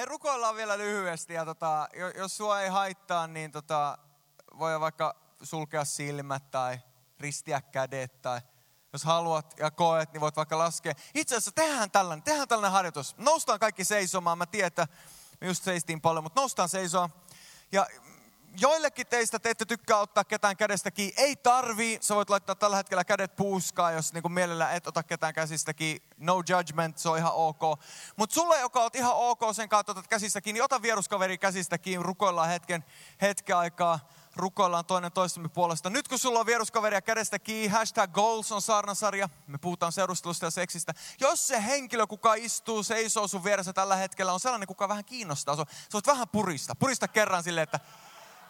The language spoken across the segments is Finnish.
He rukoillaan vielä lyhyesti ja tota, jos sua ei haittaa, niin tota, voi vaikka sulkea silmät tai ristiä kädet tai jos haluat ja koet, niin voit vaikka laskea. Itse asiassa tehdään tällainen, tehdään tällainen harjoitus. Noustaan kaikki seisomaan. Mä tiedän, että me just seistiin paljon, mutta noustaan seisomaan. Ja joillekin teistä te ette tykkää ottaa ketään kädestä kiinni. Ei tarvii. Sä voit laittaa tällä hetkellä kädet puuskaan, jos niin mielellä et ota ketään käsistä kiinni. No judgment, se on ihan ok. Mutta sulle, joka on ihan ok sen kautta, otat käsistä kiinni, niin ota vieruskaveri käsistä kiinni, rukoillaan hetken, hetken aikaa rukoillaan toinen toistemme puolesta. Nyt kun sulla on vieruskaveria kädestä kiinni, hashtag goals on saarnasarja. Me puhutaan seurustelusta ja seksistä. Jos se henkilö, kuka istuu, seisoo sun vieressä tällä hetkellä, on sellainen, kuka vähän kiinnostaa. Sä voit vähän purista. Purista kerran silleen, että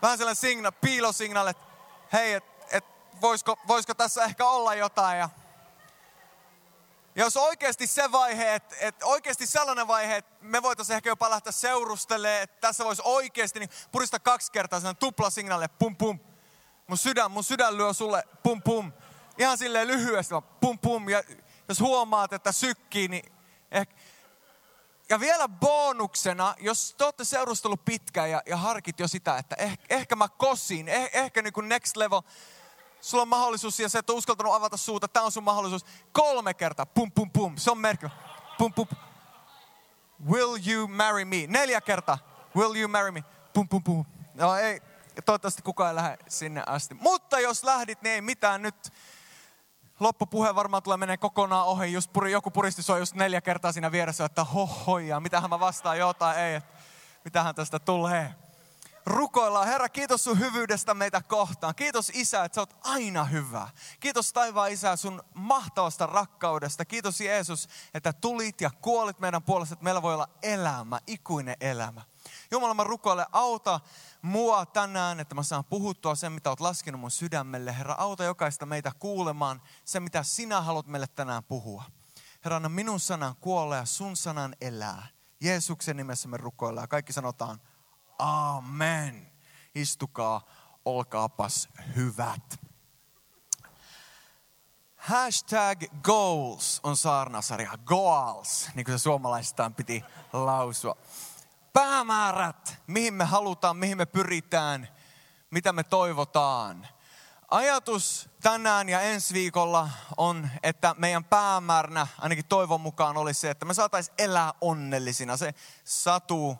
vähän sellainen signa, piilosignaali, että hei, että et, voisiko, voisiko tässä ehkä olla jotain. Ja jos oikeasti se vaihe, että, että oikeasti sellainen vaihe, että me voitaisiin ehkä jopa lähteä seurustelemaan, että tässä voisi oikeasti niin purista kaksi kertaa sellainen tuplasignaali, pum pum. Mun sydän, mun sydän lyö sulle pum pum. Ihan silleen lyhyesti pum pum. Ja jos huomaat, että sykkii, niin ehkä, ja vielä bonuksena, jos te olette seurustellut pitkään ja, ja harkit jo sitä, että ehkä, ehkä mä kosin, eh, ehkä niin kuin next level, sulla on mahdollisuus ja sä et ole uskaltanut avata suuta, tämä on sun mahdollisuus. Kolme kertaa, pum pum pum, se on merkki. Pum pum. Will you marry me? Neljä kertaa, will you marry me? Pum pum pum. No ei, toivottavasti kukaan ei lähde sinne asti. Mutta jos lähdit, niin ei mitään nyt. Loppupuhe varmaan tulee menee kokonaan ohi. Just puri, joku puristi soi just neljä kertaa siinä vieressä, että hohoja, mitähän mä vastaan jotain, ei, että mitähän tästä tulee rukoillaan. Herra, kiitos sun hyvyydestä meitä kohtaan. Kiitos Isä, että sä oot aina hyvä. Kiitos taivaan Isä sun mahtavasta rakkaudesta. Kiitos Jeesus, että tulit ja kuolit meidän puolesta, että meillä voi olla elämä, ikuinen elämä. Jumala, mä rukoilen, auta mua tänään, että mä saan puhuttua sen, mitä oot laskenut mun sydämelle. Herra, auta jokaista meitä kuulemaan se, mitä sinä haluat meille tänään puhua. Herra, anna minun sanan kuolla ja sun sanan elää. Jeesuksen nimessä me rukoillaan. Kaikki sanotaan, Amen. Istukaa, olkaapas hyvät. Hashtag goals on saarnasarja. Goals, niin kuin se suomalaistaan piti lausua. Päämäärät, mihin me halutaan, mihin me pyritään, mitä me toivotaan. Ajatus tänään ja ensi viikolla on, että meidän päämääränä, ainakin toivon mukaan, olisi se, että me saataisiin elää onnellisina. Se satu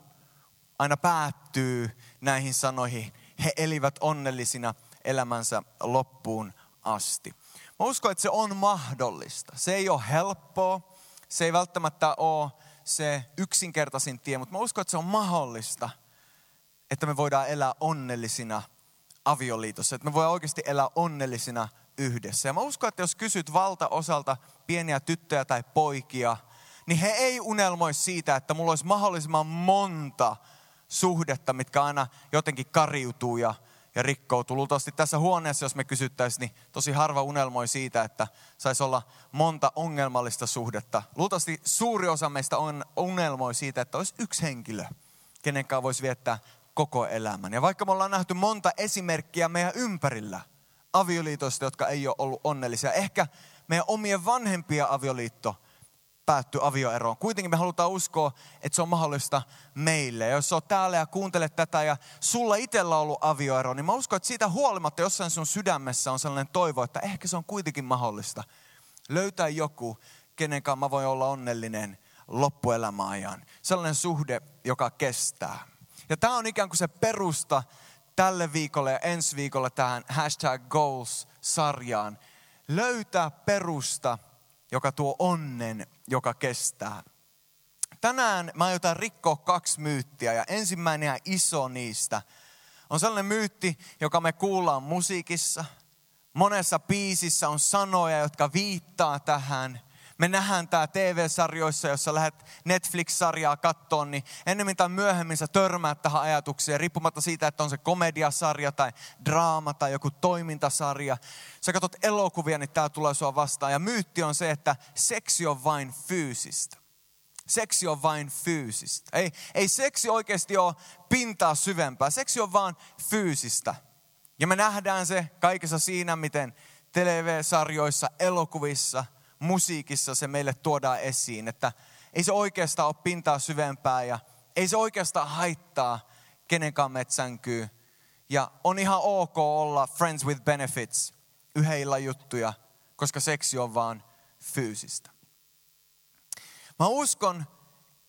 aina päättyy näihin sanoihin. He elivät onnellisina elämänsä loppuun asti. Mä uskon, että se on mahdollista. Se ei ole helppoa, se ei välttämättä ole se yksinkertaisin tie, mutta mä uskon, että se on mahdollista, että me voidaan elää onnellisina avioliitossa, että me voidaan oikeasti elää onnellisina yhdessä. Ja mä uskon, että jos kysyt valtaosalta pieniä tyttöjä tai poikia, niin he ei unelmoi siitä, että mulla olisi mahdollisimman monta suhdetta, mitkä aina jotenkin kariutuu ja, ja rikkoutuu. Luultavasti tässä huoneessa, jos me kysyttäisiin, niin tosi harva unelmoi siitä, että saisi olla monta ongelmallista suhdetta. Luultavasti suuri osa meistä on, unelmoi siitä, että olisi yksi henkilö, kenen kanssa voisi viettää koko elämän. Ja vaikka me ollaan nähty monta esimerkkiä meidän ympärillä avioliitoista, jotka ei ole ollut onnellisia, ehkä meidän omien vanhempien avioliitto – päätty avioeroon. Kuitenkin me halutaan uskoa, että se on mahdollista meille. Ja jos olet täällä ja kuuntelet tätä ja sulla itsellä on ollut avioero, niin mä uskon, että siitä huolimatta jossain sun sydämessä on sellainen toivo, että ehkä se on kuitenkin mahdollista löytää joku, kenen kanssa mä voin olla onnellinen loppuelämäajan. Sellainen suhde, joka kestää. Ja tämä on ikään kuin se perusta tälle viikolle ja ensi viikolle tähän hashtag goals-sarjaan. Löytää perusta, joka tuo onnen joka kestää. Tänään mä aiotaan rikkoa kaksi myyttiä ja ensimmäinen ja iso niistä on sellainen myytti, joka me kuullaan musiikissa. Monessa biisissä on sanoja, jotka viittaa tähän. Me nähdään tämä TV-sarjoissa, jossa lähdet Netflix-sarjaa kattoon, niin ennemmin tai myöhemmin sä törmäät tähän ajatukseen, riippumatta siitä, että on se komediasarja tai draama tai joku toimintasarja. Sä katsot elokuvia, niin tämä tulee sua vastaan. Ja myytti on se, että seksi on vain fyysistä. Seksi on vain fyysistä. Ei, ei seksi oikeasti ole pintaa syvempää. Seksi on vain fyysistä. Ja me nähdään se kaikessa siinä, miten TV-sarjoissa, elokuvissa – musiikissa se meille tuodaan esiin, että ei se oikeastaan ole pintaa syvempää ja ei se oikeastaan haittaa kenenkään metsänkyy. Ja on ihan ok olla friends with benefits, yhden juttuja, koska seksi on vaan fyysistä. Mä uskon,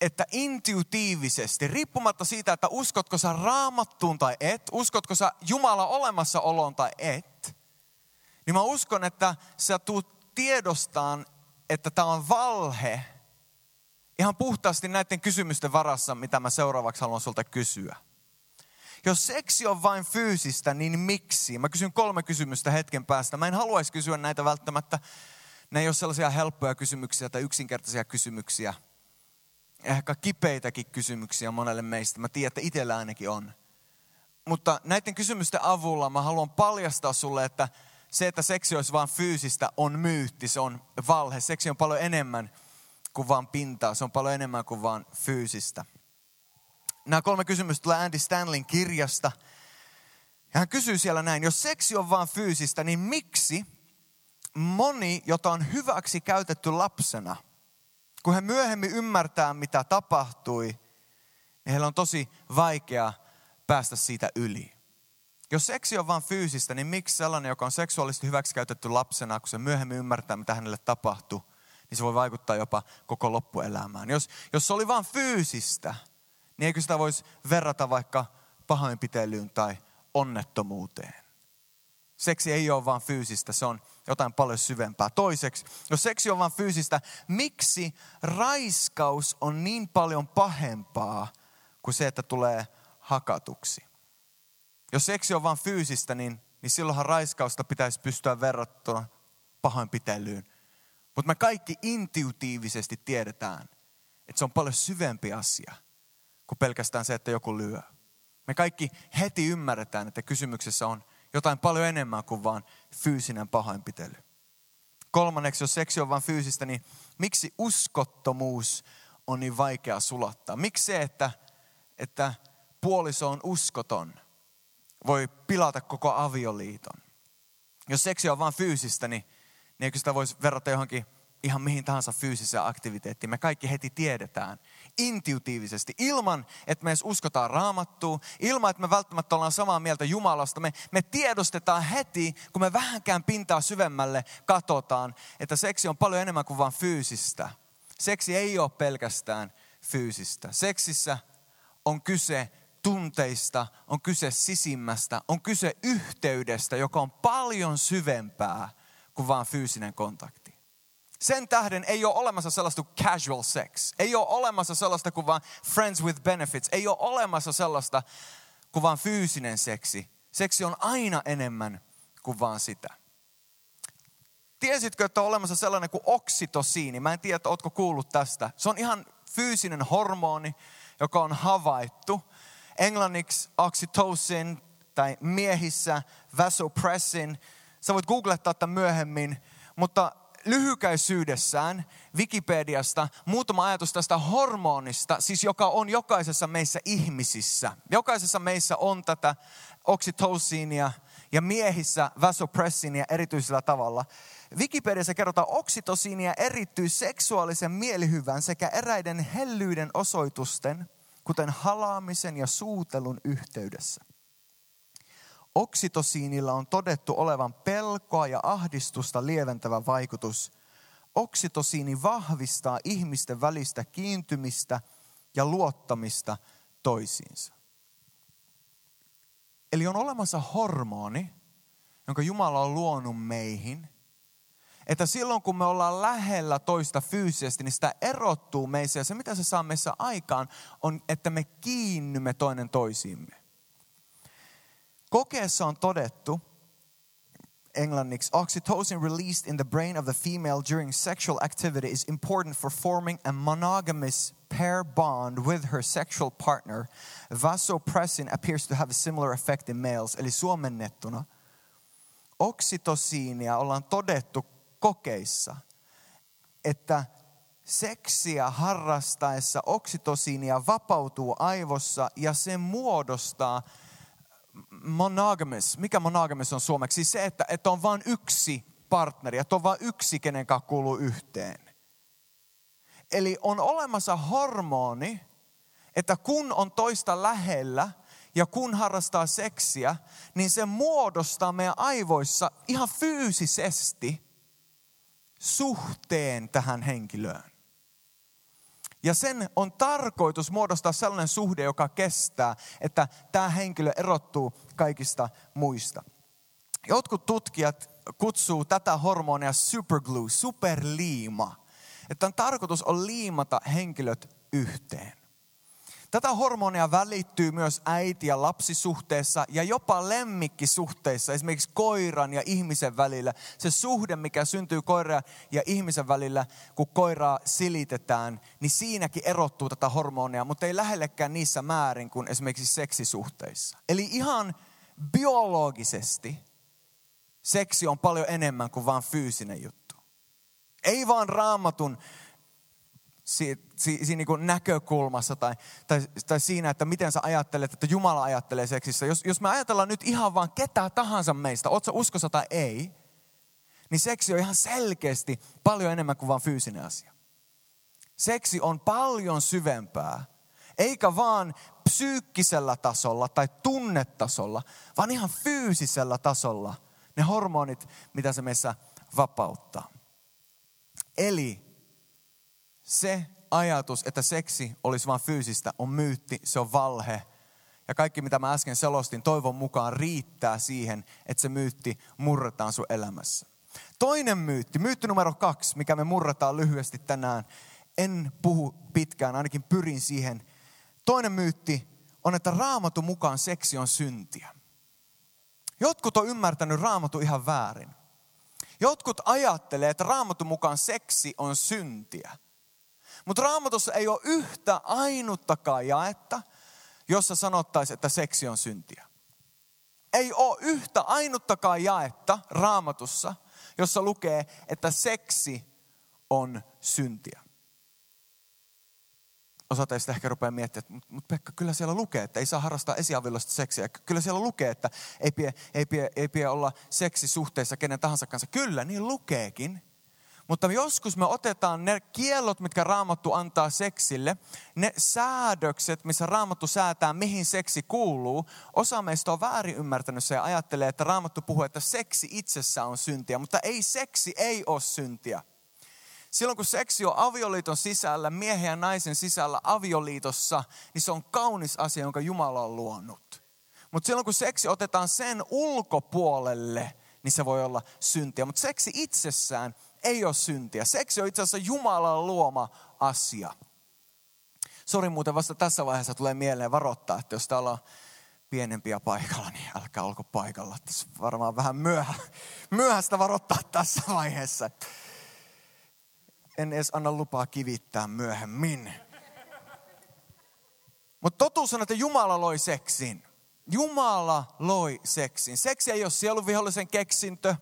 että intuitiivisesti, riippumatta siitä, että uskotko sä raamattuun tai et, uskotko sä Jumalan olemassaoloon tai et, niin mä uskon, että sä tuut tiedostaan, että tämä on valhe ihan puhtaasti näiden kysymysten varassa, mitä mä seuraavaksi haluan sulta kysyä. Jos seksi on vain fyysistä, niin miksi? Mä kysyn kolme kysymystä hetken päästä. Mä en haluaisi kysyä näitä välttämättä. Ne ei ole sellaisia helppoja kysymyksiä tai yksinkertaisia kysymyksiä. Ehkä kipeitäkin kysymyksiä monelle meistä. Mä tiedän, että itsellä ainakin on. Mutta näiden kysymysten avulla mä haluan paljastaa sulle, että se, että seksi olisi vain fyysistä, on myytti, se on valhe. Seksi on paljon enemmän kuin vain pintaa, se on paljon enemmän kuin vain fyysistä. Nämä kolme kysymystä tulee Andy Stanleyn kirjasta. Ja hän kysyy siellä näin, jos seksi on vain fyysistä, niin miksi moni, jota on hyväksi käytetty lapsena, kun he myöhemmin ymmärtää, mitä tapahtui, niin heillä on tosi vaikea päästä siitä yli. Jos seksi on vain fyysistä, niin miksi sellainen, joka on seksuaalisesti hyväksikäytetty lapsena, kun se myöhemmin ymmärtää, mitä hänelle tapahtui, niin se voi vaikuttaa jopa koko loppuelämään. Jos, jos se oli vain fyysistä, niin eikö sitä voisi verrata vaikka pahoinpitelyyn tai onnettomuuteen. Seksi ei ole vain fyysistä, se on jotain paljon syvempää. Toiseksi, jos seksi on vain fyysistä, miksi raiskaus on niin paljon pahempaa kuin se, että tulee hakatuksi? Jos seksi on vain fyysistä, niin, niin silloinhan raiskausta pitäisi pystyä verrattuna pahoinpitelyyn. Mutta me kaikki intuitiivisesti tiedetään, että se on paljon syvempi asia kuin pelkästään se, että joku lyö. Me kaikki heti ymmärretään, että kysymyksessä on jotain paljon enemmän kuin vain fyysinen pahoinpitely. Kolmanneksi, jos seksi on vain fyysistä, niin miksi uskottomuus on niin vaikea sulattaa? Miksi se, että, että puoliso on uskoton, voi pilata koko avioliiton? Jos seksi on vain fyysistä, niin, niin eikö sitä voisi verrata johonkin ihan mihin tahansa fyysiseen aktiviteettiin. Me kaikki heti tiedetään intuitiivisesti, ilman että me edes uskotaan raamattua, ilman että me välttämättä ollaan samaa mieltä Jumalasta. Me, me tiedostetaan heti, kun me vähänkään pintaa syvemmälle katsotaan, että seksi on paljon enemmän kuin vain fyysistä. Seksi ei ole pelkästään fyysistä. Seksissä on kyse tunteista, on kyse sisimmästä, on kyse yhteydestä, joka on paljon syvempää kuin vain fyysinen kontakti. Sen tähden ei ole olemassa sellaista kuin casual sex. Ei ole olemassa sellaista kuin vain friends with benefits. Ei ole olemassa sellaista kuin vain fyysinen seksi. Seksi on aina enemmän kuin vain sitä. Tiesitkö, että on olemassa sellainen kuin oksitosiini? Mä en tiedä, että ootko kuullut tästä. Se on ihan fyysinen hormoni, joka on havaittu. Englanniksi oxytocin tai miehissä vasopressin. Sä voit googlettaa tätä myöhemmin, mutta lyhykäisyydessään Wikipediasta muutama ajatus tästä hormonista, siis joka on jokaisessa meissä ihmisissä. Jokaisessa meissä on tätä oksitosiinia ja miehissä vasopressinia erityisellä tavalla. Wikipediassa kerrotaan oksitosiinia erittyy seksuaalisen mielihyvän sekä eräiden hellyyden osoitusten, kuten halaamisen ja suutelun yhteydessä. Oksitosiinilla on todettu olevan pelkoa ja ahdistusta lieventävä vaikutus. Oksitosiini vahvistaa ihmisten välistä kiintymistä ja luottamista toisiinsa. Eli on olemassa hormoni, jonka Jumala on luonut meihin, että silloin kun me ollaan lähellä toista fyysisesti, niin sitä erottuu meissä. Ja se mitä se saa meissä aikaan on, että me kiinnymme toinen toisiimme. Kokeessa on todettu, englanniksi, oxytocin released in the brain of the female during sexual activity is important for forming a monogamous pair bond with her sexual partner. Vasopressin appears to have a similar effect in males. Eli suomennettuna, oksitosiinia ollaan todettu kokeissa, että seksiä harrastaessa oksitosiinia vapautuu aivossa ja se muodostaa – monogamous. Mikä monogamous on suomeksi? Siis se, että, että on vain yksi partneri, että on vain yksi, kenen kanssa kuuluu yhteen. Eli on olemassa hormoni, että kun on toista lähellä ja kun harrastaa seksiä, niin se muodostaa meidän aivoissa ihan fyysisesti suhteen tähän henkilöön. Ja sen on tarkoitus muodostaa sellainen suhde, joka kestää, että tämä henkilö erottuu kaikista muista. Jotkut tutkijat kutsuu tätä hormonia superglue, superliima. Että on tarkoitus on liimata henkilöt yhteen. Tätä hormonia välittyy myös äiti- ja lapsisuhteessa ja jopa lemmikkisuhteissa, esimerkiksi koiran ja ihmisen välillä. Se suhde, mikä syntyy koiran ja ihmisen välillä, kun koiraa silitetään, niin siinäkin erottuu tätä hormonia, mutta ei lähellekään niissä määrin kuin esimerkiksi seksisuhteissa. Eli ihan biologisesti seksi on paljon enemmän kuin vain fyysinen juttu. Ei vaan raamatun siinä, siinä niin näkökulmassa tai, tai, tai siinä, että miten sä ajattelet, että Jumala ajattelee seksissä. Jos, jos me ajatellaan nyt ihan vaan ketä tahansa meistä, oot sä uskossa tai ei, niin seksi on ihan selkeästi paljon enemmän kuin vain fyysinen asia. Seksi on paljon syvempää, eikä vaan psyykkisellä tasolla tai tunnetasolla, vaan ihan fyysisellä tasolla ne hormonit, mitä se meissä vapauttaa. Eli se ajatus, että seksi olisi vain fyysistä, on myytti, se on valhe. Ja kaikki, mitä mä äsken selostin, toivon mukaan riittää siihen, että se myytti murretaan sun elämässä. Toinen myytti, myytti numero kaksi, mikä me murretaan lyhyesti tänään. En puhu pitkään, ainakin pyrin siihen. Toinen myytti on, että raamatun mukaan seksi on syntiä. Jotkut on ymmärtänyt raamatu ihan väärin. Jotkut ajattelee, että raamatun mukaan seksi on syntiä. Mutta raamatussa ei ole yhtä ainuttakaan jaetta, jossa sanottaisiin, että seksi on syntiä. Ei ole yhtä ainuttakaan jaetta raamatussa, jossa lukee, että seksi on syntiä. Osa teistä ehkä rupeaa miettimään, että mutta Pekka, kyllä siellä lukee, että ei saa harrastaa esiavilloista seksiä. Kyllä siellä lukee, että ei pidä, ei, ei olla seksi suhteessa kenen tahansa kanssa. Kyllä, niin lukeekin. Mutta joskus me otetaan ne kiellot, mitkä Raamattu antaa seksille, ne säädökset, missä Raamattu säätää, mihin seksi kuuluu. Osa meistä on väärin ymmärtänyt se ja ajattelee, että Raamattu puhuu, että seksi itsessä on syntiä, mutta ei seksi ei ole syntiä. Silloin kun seksi on avioliiton sisällä, miehen ja naisen sisällä avioliitossa, niin se on kaunis asia, jonka Jumala on luonut. Mutta silloin kun seksi otetaan sen ulkopuolelle, niin se voi olla syntiä. Mutta seksi itsessään ei ole syntiä. Seksi on itse asiassa Jumalan luoma asia. Sori muuten vasta tässä vaiheessa tulee mieleen varoittaa, että jos täällä on pienempiä paikalla, niin älkää olko paikalla. Tässä varmaan vähän myöhä, myöhäistä varoittaa tässä vaiheessa. En edes anna lupaa kivittää myöhemmin. Mutta totuus on, että Jumala loi seksin. Jumala loi seksin. Seksi ei ole sielun vihollisen keksintö.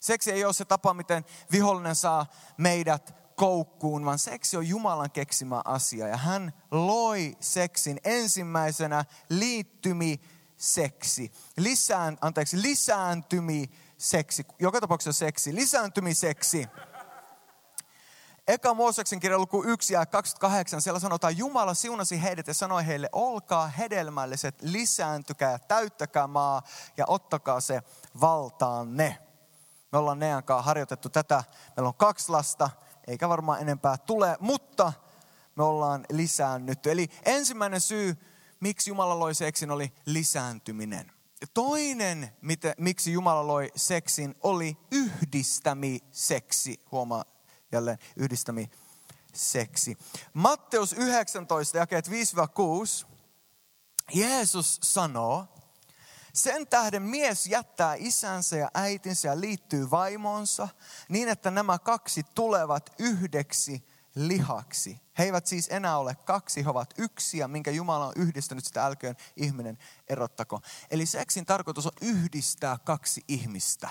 Seksi ei ole se tapa, miten vihollinen saa meidät koukkuun, vaan seksi on Jumalan keksimä asia. Ja hän loi seksin ensimmäisenä liittymi seksi. Lisään, anteeksi, lisääntymi seksi. Joka tapauksessa seksi. Lisääntymiseksi. Eka Mooseksen kirja luku 1 ja 28, siellä sanotaan, Jumala siunasi heidät ja sanoi heille, olkaa hedelmälliset, lisääntykää täyttäkää maa ja ottakaa se valtaanne. Me ollaan Nean kanssa harjoitettu tätä. Meillä on kaksi lasta, eikä varmaan enempää tule, mutta me ollaan lisäännyt. Eli ensimmäinen syy, miksi Jumala loi seksin, oli lisääntyminen. Toinen, miksi Jumala loi seksin, oli yhdistämiseksi. Huomaa jälleen yhdistämiseksi. Matteus 19, jakeet 5-6. Jeesus sanoo, sen tähden mies jättää isänsä ja äitinsä ja liittyy vaimonsa niin, että nämä kaksi tulevat yhdeksi lihaksi. He eivät siis enää ole kaksi, he ovat yksi ja minkä Jumala on yhdistänyt, sitä älköön ihminen erottako. Eli seksin tarkoitus on yhdistää kaksi ihmistä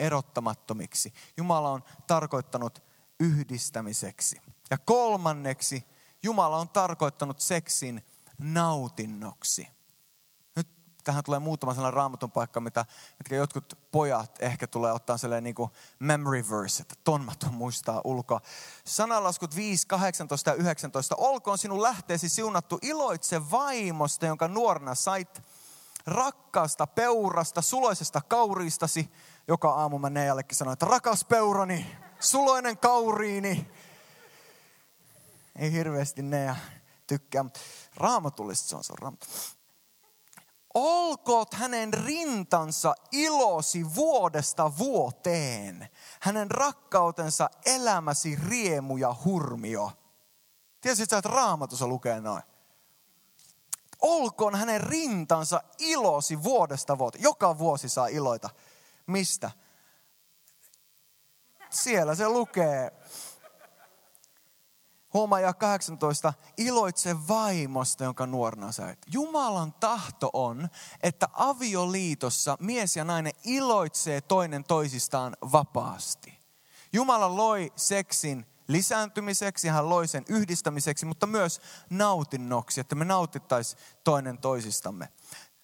erottamattomiksi. Jumala on tarkoittanut yhdistämiseksi. Ja kolmanneksi, Jumala on tarkoittanut seksin nautinnoksi tähän tulee muutama sellainen raamatun paikka, mitä, mitkä jotkut pojat ehkä tulee ottaa sellainen niin kuin memory verse, että ton mä tuon muistaa ulkoa. Sanalaskut 5, 18 ja 19. Olkoon sinun lähteesi siunattu iloitse vaimosta, jonka nuorena sait rakkaasta peurasta, suloisesta kauriistasi. Joka aamu mä Neajallekin sanoin, että rakas peurani, suloinen kauriini. Ei hirveästi Nea tykkää, mutta raamatullista se on, se on olkoot hänen rintansa ilosi vuodesta vuoteen. Hänen rakkautensa elämäsi riemu ja hurmio. Tiesit että raamatussa lukee noin? Olkoon hänen rintansa ilosi vuodesta vuoteen. Joka vuosi saa iloita. Mistä? Siellä se lukee. Huomaa ja 18, iloitse vaimosta, jonka nuorena sait. Jumalan tahto on, että avioliitossa mies ja nainen iloitsee toinen toisistaan vapaasti. Jumala loi seksin lisääntymiseksi, hän loi sen yhdistämiseksi, mutta myös nautinnoksi, että me nautittaisiin toinen toisistamme.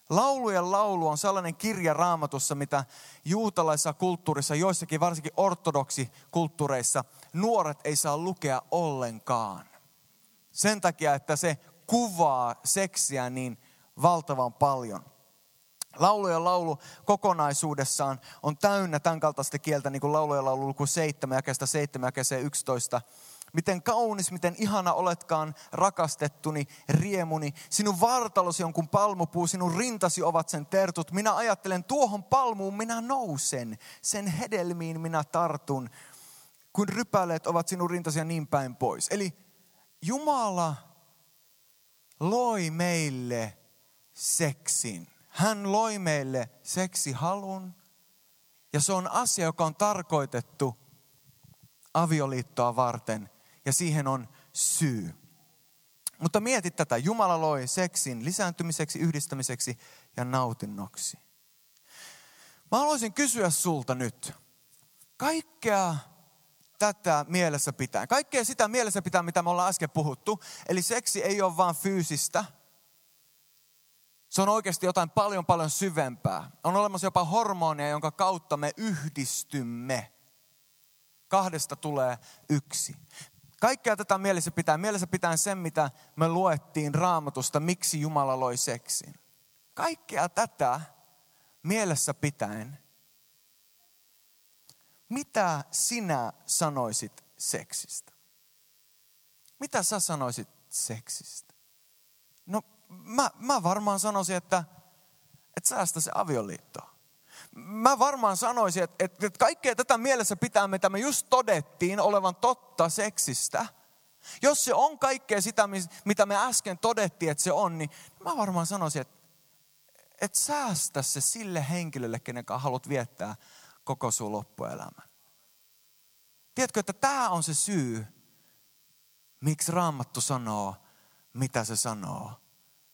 Laulujen laulu on sellainen kirja raamatussa, mitä juutalaisessa kulttuurissa, joissakin varsinkin ortodoksi kulttuureissa, nuoret ei saa lukea ollenkaan. Sen takia, että se kuvaa seksiä niin valtavan paljon. Laulujen laulu kokonaisuudessaan on täynnä tämän kaltaista kieltä, niin kuin laulujen laulu luku 7, jakeesta 7, jakeeseen 11 Miten kaunis, miten ihana oletkaan rakastettuni, riemuni. Sinun vartalosi on kuin palmupuu, sinun rintasi ovat sen tertut. Minä ajattelen, tuohon palmuun minä nousen, sen hedelmiin minä tartun. Kun rypäleet ovat sinun rintasi ja niin päin pois. Eli Jumala loi meille seksin. Hän loi meille seksihalun. Ja se on asia, joka on tarkoitettu avioliittoa varten ja siihen on syy. Mutta mieti tätä. Jumala loi seksin lisääntymiseksi, yhdistämiseksi ja nautinnoksi. Mä haluaisin kysyä sulta nyt. Kaikkea tätä mielessä pitää. Kaikkea sitä mielessä pitää, mitä me ollaan äsken puhuttu. Eli seksi ei ole vain fyysistä. Se on oikeasti jotain paljon paljon syvempää. On olemassa jopa hormonia, jonka kautta me yhdistymme. Kahdesta tulee yksi. Kaikkea tätä mielessä pitää. Mielessä pitää sen, mitä me luettiin raamatusta, miksi Jumala loi seksin. Kaikkea tätä mielessä pitäen. Mitä sinä sanoisit seksistä? Mitä sä sanoisit seksistä? No mä, mä varmaan sanoisin, että, että säästä se avioliittoa mä varmaan sanoisin, että, että, kaikkea tätä mielessä pitää, mitä me just todettiin olevan totta seksistä. Jos se on kaikkea sitä, mitä me äsken todettiin, että se on, niin mä varmaan sanoisin, että, että säästä se sille henkilölle, kenen kanssa haluat viettää koko sun loppuelämän. Tiedätkö, että tämä on se syy, miksi Raamattu sanoo, mitä se sanoo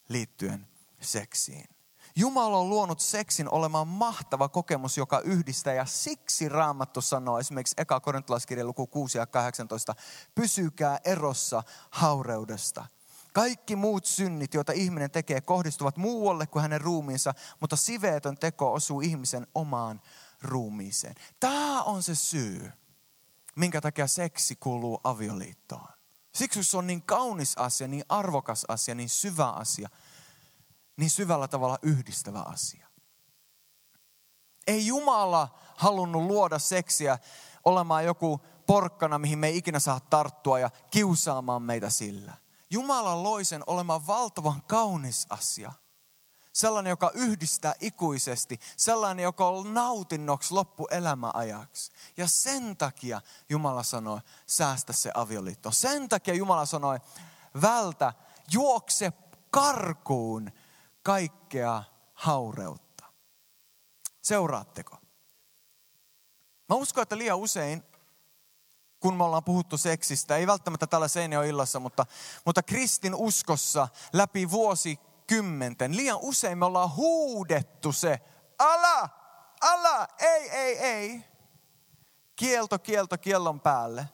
liittyen seksiin. Jumala on luonut seksin olemaan mahtava kokemus, joka yhdistää ja siksi Raamattu sanoo esimerkiksi eka korintolaiskirja luku 6 ja 18, pysykää erossa haureudesta. Kaikki muut synnit, joita ihminen tekee, kohdistuvat muualle kuin hänen ruumiinsa, mutta siveetön teko osuu ihmisen omaan ruumiiseen. Tämä on se syy, minkä takia seksi kuuluu avioliittoon. Siksi se on niin kaunis asia, niin arvokas asia, niin syvä asia – niin syvällä tavalla yhdistävä asia. Ei Jumala halunnut luoda seksiä olemaan joku porkkana, mihin me ei ikinä saa tarttua ja kiusaamaan meitä sillä. Jumala loi sen olemaan valtavan kaunis asia. Sellainen, joka yhdistää ikuisesti. Sellainen, joka on nautinnoksi loppuelämäajaksi. Ja sen takia Jumala sanoi, säästä se avioliitto. Sen takia Jumala sanoi, vältä, juokse karkuun kaikkea haureutta. Seuraatteko? Mä uskon, että liian usein, kun me ollaan puhuttu seksistä, ei välttämättä tällä Seinäjoen illassa, mutta, mutta kristin uskossa läpi vuosikymmenten, liian usein me ollaan huudettu se, ala, ala, ei, ei, ei. Kielto, kielto, kiellon päälle.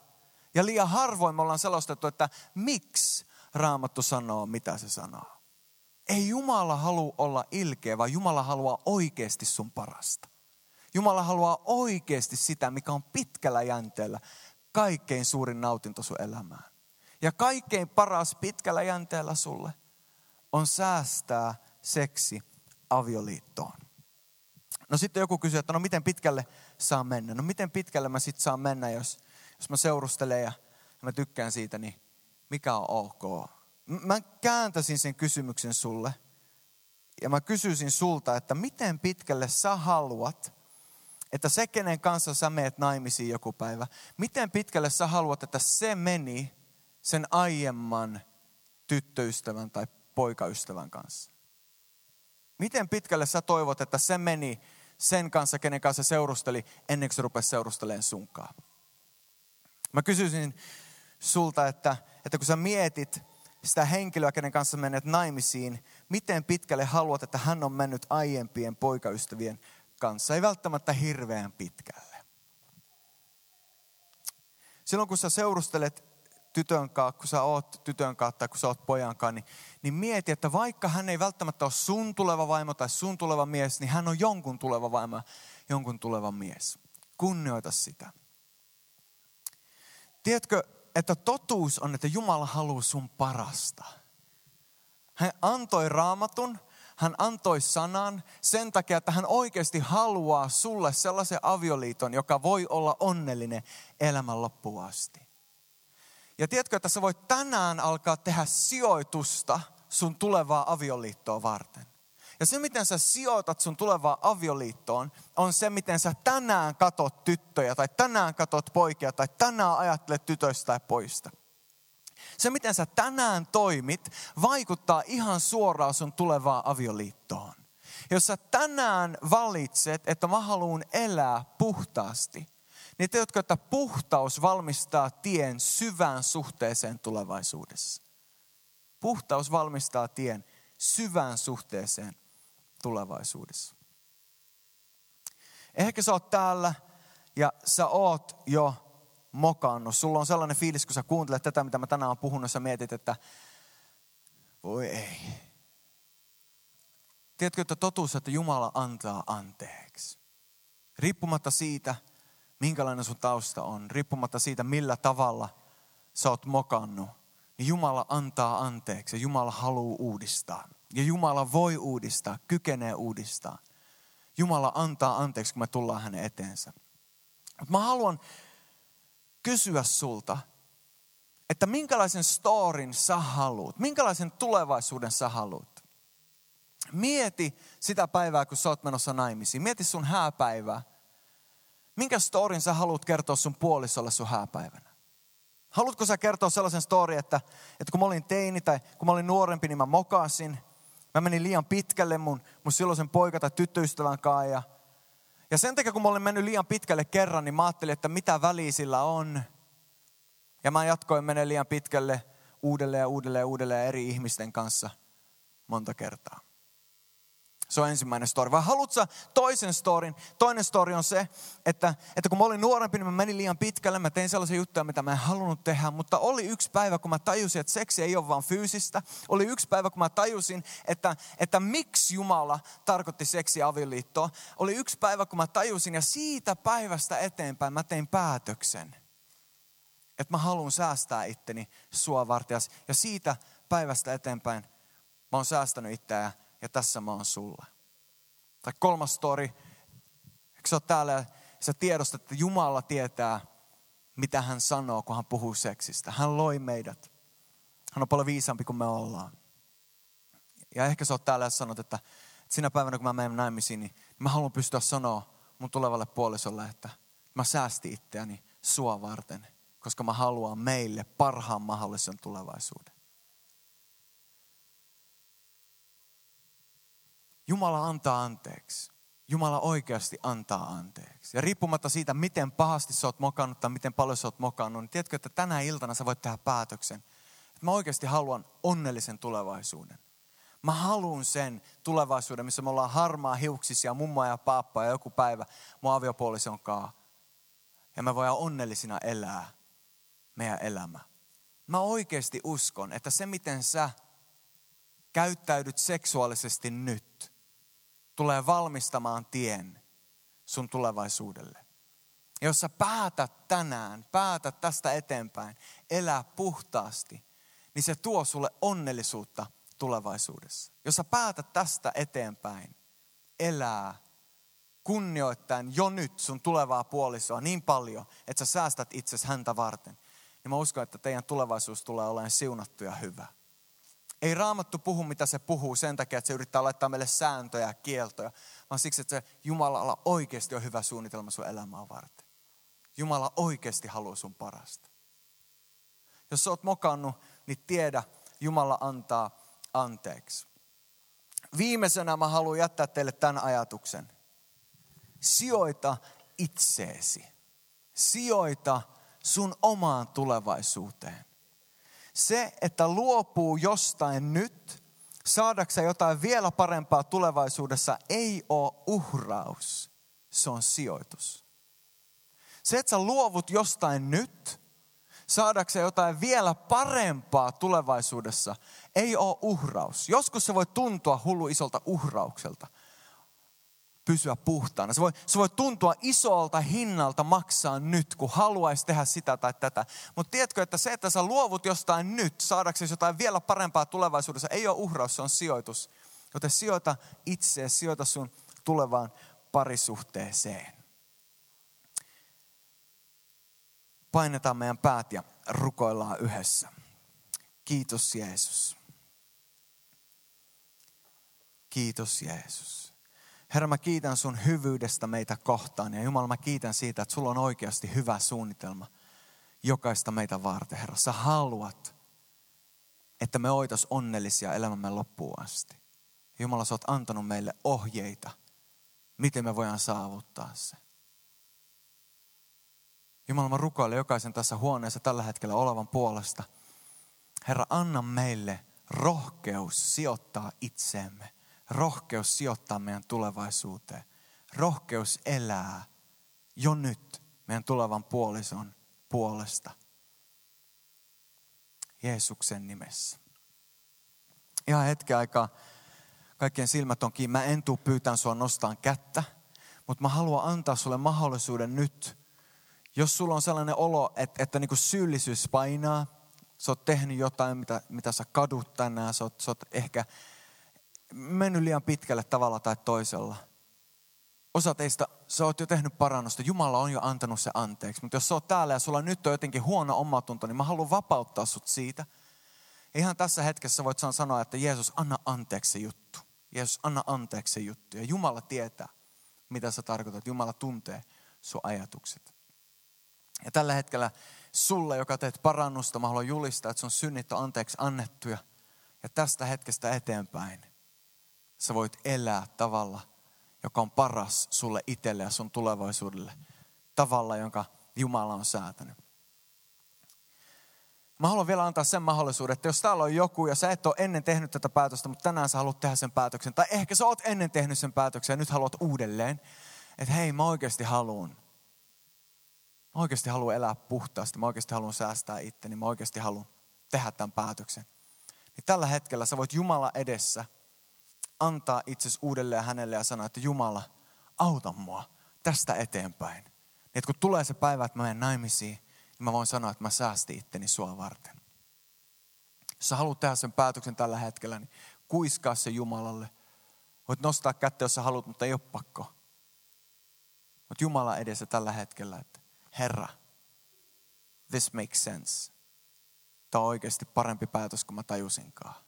Ja liian harvoin me ollaan selostettu, että miksi Raamattu sanoo, mitä se sanoo. Ei Jumala halua olla ilkeä, vaan Jumala haluaa oikeasti sun parasta. Jumala haluaa oikeasti sitä, mikä on pitkällä jänteellä kaikkein suurin nautinto sun elämään. Ja kaikkein paras pitkällä jänteellä sulle on säästää seksi avioliittoon. No sitten joku kysyy, että no miten pitkälle saa mennä? No miten pitkälle mä sitten saan mennä, jos, jos mä seurustelen ja mä tykkään siitä, niin mikä on ok? Mä kääntäisin sen kysymyksen sulle ja mä kysyisin sulta, että miten pitkälle sä haluat, että se, kenen kanssa sä meet naimisiin joku päivä, miten pitkälle sä haluat, että se meni sen aiemman tyttöystävän tai poikaystävän kanssa? Miten pitkälle sä toivot, että se meni sen kanssa, kenen kanssa seurusteli, ennen kuin se rupesi seurustelemaan sunkaan? Mä kysyisin sulta, että, että kun sä mietit sitä henkilöä, kenen kanssa menet naimisiin, miten pitkälle haluat, että hän on mennyt aiempien poikaystävien kanssa? Ei välttämättä hirveän pitkälle. Silloin kun sä seurustelet tytön kanssa, kun sä oot tytön kanssa tai kun sä oot pojan kanssa, niin, niin mieti, että vaikka hän ei välttämättä ole sun tuleva vaimo tai sun tuleva mies, niin hän on jonkun tuleva vaimo, jonkun tuleva mies. Kunnioita sitä. Tiedätkö, että totuus on, että Jumala haluaa sun parasta. Hän antoi raamatun, hän antoi sanan sen takia, että hän oikeasti haluaa sulle sellaisen avioliiton, joka voi olla onnellinen elämän loppuun asti. Ja tiedätkö, että sä voit tänään alkaa tehdä sijoitusta sun tulevaa avioliittoa varten. Ja se, miten sä sijoitat sun tulevaa avioliittoon, on se, miten sä tänään katot tyttöjä, tai tänään katot poikia, tai tänään ajattelet tytöistä tai poista. Se, miten sä tänään toimit, vaikuttaa ihan suoraan sun tulevaan avioliittoon. Jos sä tänään valitset, että mä haluan elää puhtaasti, niin tiedätkö, että puhtaus valmistaa tien syvään suhteeseen tulevaisuudessa. Puhtaus valmistaa tien syvään suhteeseen tulevaisuudessa. Ehkä sä oot täällä ja sä oot jo mokannut. Sulla on sellainen fiilis, kun sä kuuntelet tätä, mitä mä tänään oon puhunut, sä mietit, että voi ei. Tiedätkö, että totuus, että Jumala antaa anteeksi. Riippumatta siitä, minkälainen sun tausta on, riippumatta siitä, millä tavalla sä oot mokannut, niin Jumala antaa anteeksi ja Jumala haluaa uudistaa. Ja Jumala voi uudistaa, kykenee uudistaa. Jumala antaa anteeksi, kun me tullaan hänen eteensä. Mutta mä haluan kysyä sulta, että minkälaisen storin sä haluat, minkälaisen tulevaisuuden sä haluat. Mieti sitä päivää, kun sä oot menossa naimisiin. Mieti sun hääpäivää. Minkä storin sä haluat kertoa sun puolisolle sun hääpäivänä? Haluatko sä kertoa sellaisen story, että, että kun mä olin teini tai kun mä olin nuorempi, niin mä mokasin. Mä menin liian pitkälle mun, mun silloisen poika- tai tyttöystävän kanssa. Ja, ja sen takia, kun mä olin mennyt liian pitkälle kerran, niin mä ajattelin, että mitä väliä sillä on. Ja mä jatkoin mennä liian pitkälle uudelleen ja uudelleen ja uudelleen eri ihmisten kanssa monta kertaa. Se on ensimmäinen story. Vai haluatko toisen storin? Toinen story on se, että, että kun mä olin nuorempi, niin mä menin liian pitkälle. Mä tein sellaisia juttuja, mitä mä en halunnut tehdä. Mutta oli yksi päivä, kun mä tajusin, että seksi ei ole vain fyysistä. Oli yksi päivä, kun mä tajusin, että, että miksi Jumala tarkoitti seksi avioliittoa. Oli yksi päivä, kun mä tajusin ja siitä päivästä eteenpäin mä tein päätöksen. Että mä haluan säästää itteni sua vartias. Ja siitä päivästä eteenpäin mä oon säästänyt itseä ja tässä mä oon sulla. Tai kolmas story, eikö sä ole täällä ja sä tiedostat, että Jumala tietää, mitä hän sanoo, kun hän puhuu seksistä. Hän loi meidät. Hän on paljon viisaampi kuin me ollaan. Ja ehkä sä oot täällä ja sanot, että, että sinä päivänä kun mä menen naimisiin, niin mä haluan pystyä sanoa mun tulevalle puolisolle, että mä säästin itseäni sua varten, koska mä haluan meille parhaan mahdollisen tulevaisuuden. Jumala antaa anteeksi. Jumala oikeasti antaa anteeksi. Ja riippumatta siitä, miten pahasti sä oot mokannut tai miten paljon sä oot mokannut, niin tiedätkö, että tänä iltana sä voit tehdä päätöksen. Että mä oikeasti haluan onnellisen tulevaisuuden. Mä haluan sen tulevaisuuden, missä me ollaan harmaa hiuksisia, mummoa ja paappa ja joku päivä mun aviopuolison kaa. Ja me voidaan onnellisina elää meidän elämä. Mä oikeasti uskon, että se miten sä käyttäydyt seksuaalisesti nyt, tulee valmistamaan tien sun tulevaisuudelle. Ja jos sä päätät tänään, päätät tästä eteenpäin, elää puhtaasti, niin se tuo sulle onnellisuutta tulevaisuudessa. Jos sä päätät tästä eteenpäin, elää kunnioittaen jo nyt sun tulevaa puolisoa niin paljon, että sä säästät itsesi häntä varten, niin mä uskon, että teidän tulevaisuus tulee olemaan siunattu ja hyvä. Ei raamattu puhu, mitä se puhuu sen takia, että se yrittää laittaa meille sääntöjä ja kieltoja, vaan siksi, että se Jumalalla oikeasti on hyvä suunnitelma sun elämää varten. Jumala oikeasti haluaa sun parasta. Jos sä oot mokannut, niin tiedä, Jumala antaa anteeksi. Viimeisenä mä haluan jättää teille tämän ajatuksen. Sijoita itseesi. Sijoita sun omaan tulevaisuuteen. Se, että luopuu jostain nyt, saadakseen jotain vielä parempaa tulevaisuudessa, ei ole uhraus. Se on sijoitus. Se, että sä luovut jostain nyt, saadakseen jotain vielä parempaa tulevaisuudessa, ei ole uhraus. Joskus se voi tuntua hullu isolta uhraukselta pysyä puhtaana. Se voi, se voi tuntua isolta hinnalta maksaa nyt, kun haluaisi tehdä sitä tai tätä. Mutta tiedätkö, että se, että sä luovut jostain nyt, saadaksesi jotain vielä parempaa tulevaisuudessa, ei ole uhraus, se on sijoitus. Joten sijoita itseä, sijoita sun tulevaan parisuhteeseen. Painetaan meidän päät ja rukoillaan yhdessä. Kiitos Jeesus. Kiitos Jeesus. Herra, mä kiitän sun hyvyydestä meitä kohtaan. Ja Jumala, mä kiitän siitä, että sulla on oikeasti hyvä suunnitelma jokaista meitä varten. Herra, sä haluat, että me oitas onnellisia elämämme loppuun asti. Jumala, sä oot antanut meille ohjeita, miten me voidaan saavuttaa se. Jumala, mä rukoilen jokaisen tässä huoneessa tällä hetkellä olevan puolesta. Herra, anna meille rohkeus sijoittaa itseemme rohkeus sijoittaa meidän tulevaisuuteen. Rohkeus elää jo nyt meidän tulevan puolison puolesta. Jeesuksen nimessä. Ihan hetken aikaa kaikkien silmät on kiinni. Mä en tuu pyytään sua nostaan kättä, mutta mä haluan antaa sulle mahdollisuuden nyt. Jos sulla on sellainen olo, että, että niin kuin syyllisyys painaa, sä oot tehnyt jotain, mitä, mitä sä kadut tänään, sä oot, sä oot ehkä mennyt liian pitkälle tavalla tai toisella. Osa teistä, sä oot jo tehnyt parannusta. Jumala on jo antanut se anteeksi. Mutta jos sä oot täällä ja sulla nyt on jotenkin huono omatunto, niin mä haluan vapauttaa sut siitä. Ihan tässä hetkessä voit sanoa, että Jeesus, anna anteeksi se juttu. Jeesus, anna anteeksi se juttu. Ja Jumala tietää, mitä sä tarkoitat. Jumala tuntee sun ajatukset. Ja tällä hetkellä sulle, joka teet parannusta, mä haluan julistaa, että sun synnit on anteeksi annettuja. Ja tästä hetkestä eteenpäin sä voit elää tavalla, joka on paras sulle itselle ja sun tulevaisuudelle. Tavalla, jonka Jumala on säätänyt. Mä haluan vielä antaa sen mahdollisuuden, että jos täällä on joku ja sä et ole ennen tehnyt tätä päätöstä, mutta tänään sä haluat tehdä sen päätöksen, tai ehkä sä oot ennen tehnyt sen päätöksen ja nyt haluat uudelleen, että hei, mä oikeasti haluan. Mä oikeasti haluan elää puhtaasti, mä oikeasti haluan säästää itteni, mä oikeasti haluan tehdä tämän päätöksen. Niin tällä hetkellä sä voit Jumala edessä – antaa itsesi uudelleen hänelle ja sanoa, että Jumala, auta mua tästä eteenpäin. Niin, että kun tulee se päivä, että mä menen naimisiin, niin mä voin sanoa, että mä säästin itteni sua varten. Jos sä haluat tehdä sen päätöksen tällä hetkellä, niin kuiskaa se Jumalalle. Voit nostaa kättä, jos sä haluat, mutta ei ole pakko. Mutta Jumala edessä tällä hetkellä, että Herra, this makes sense. Tämä on oikeasti parempi päätös kuin mä tajusinkaan.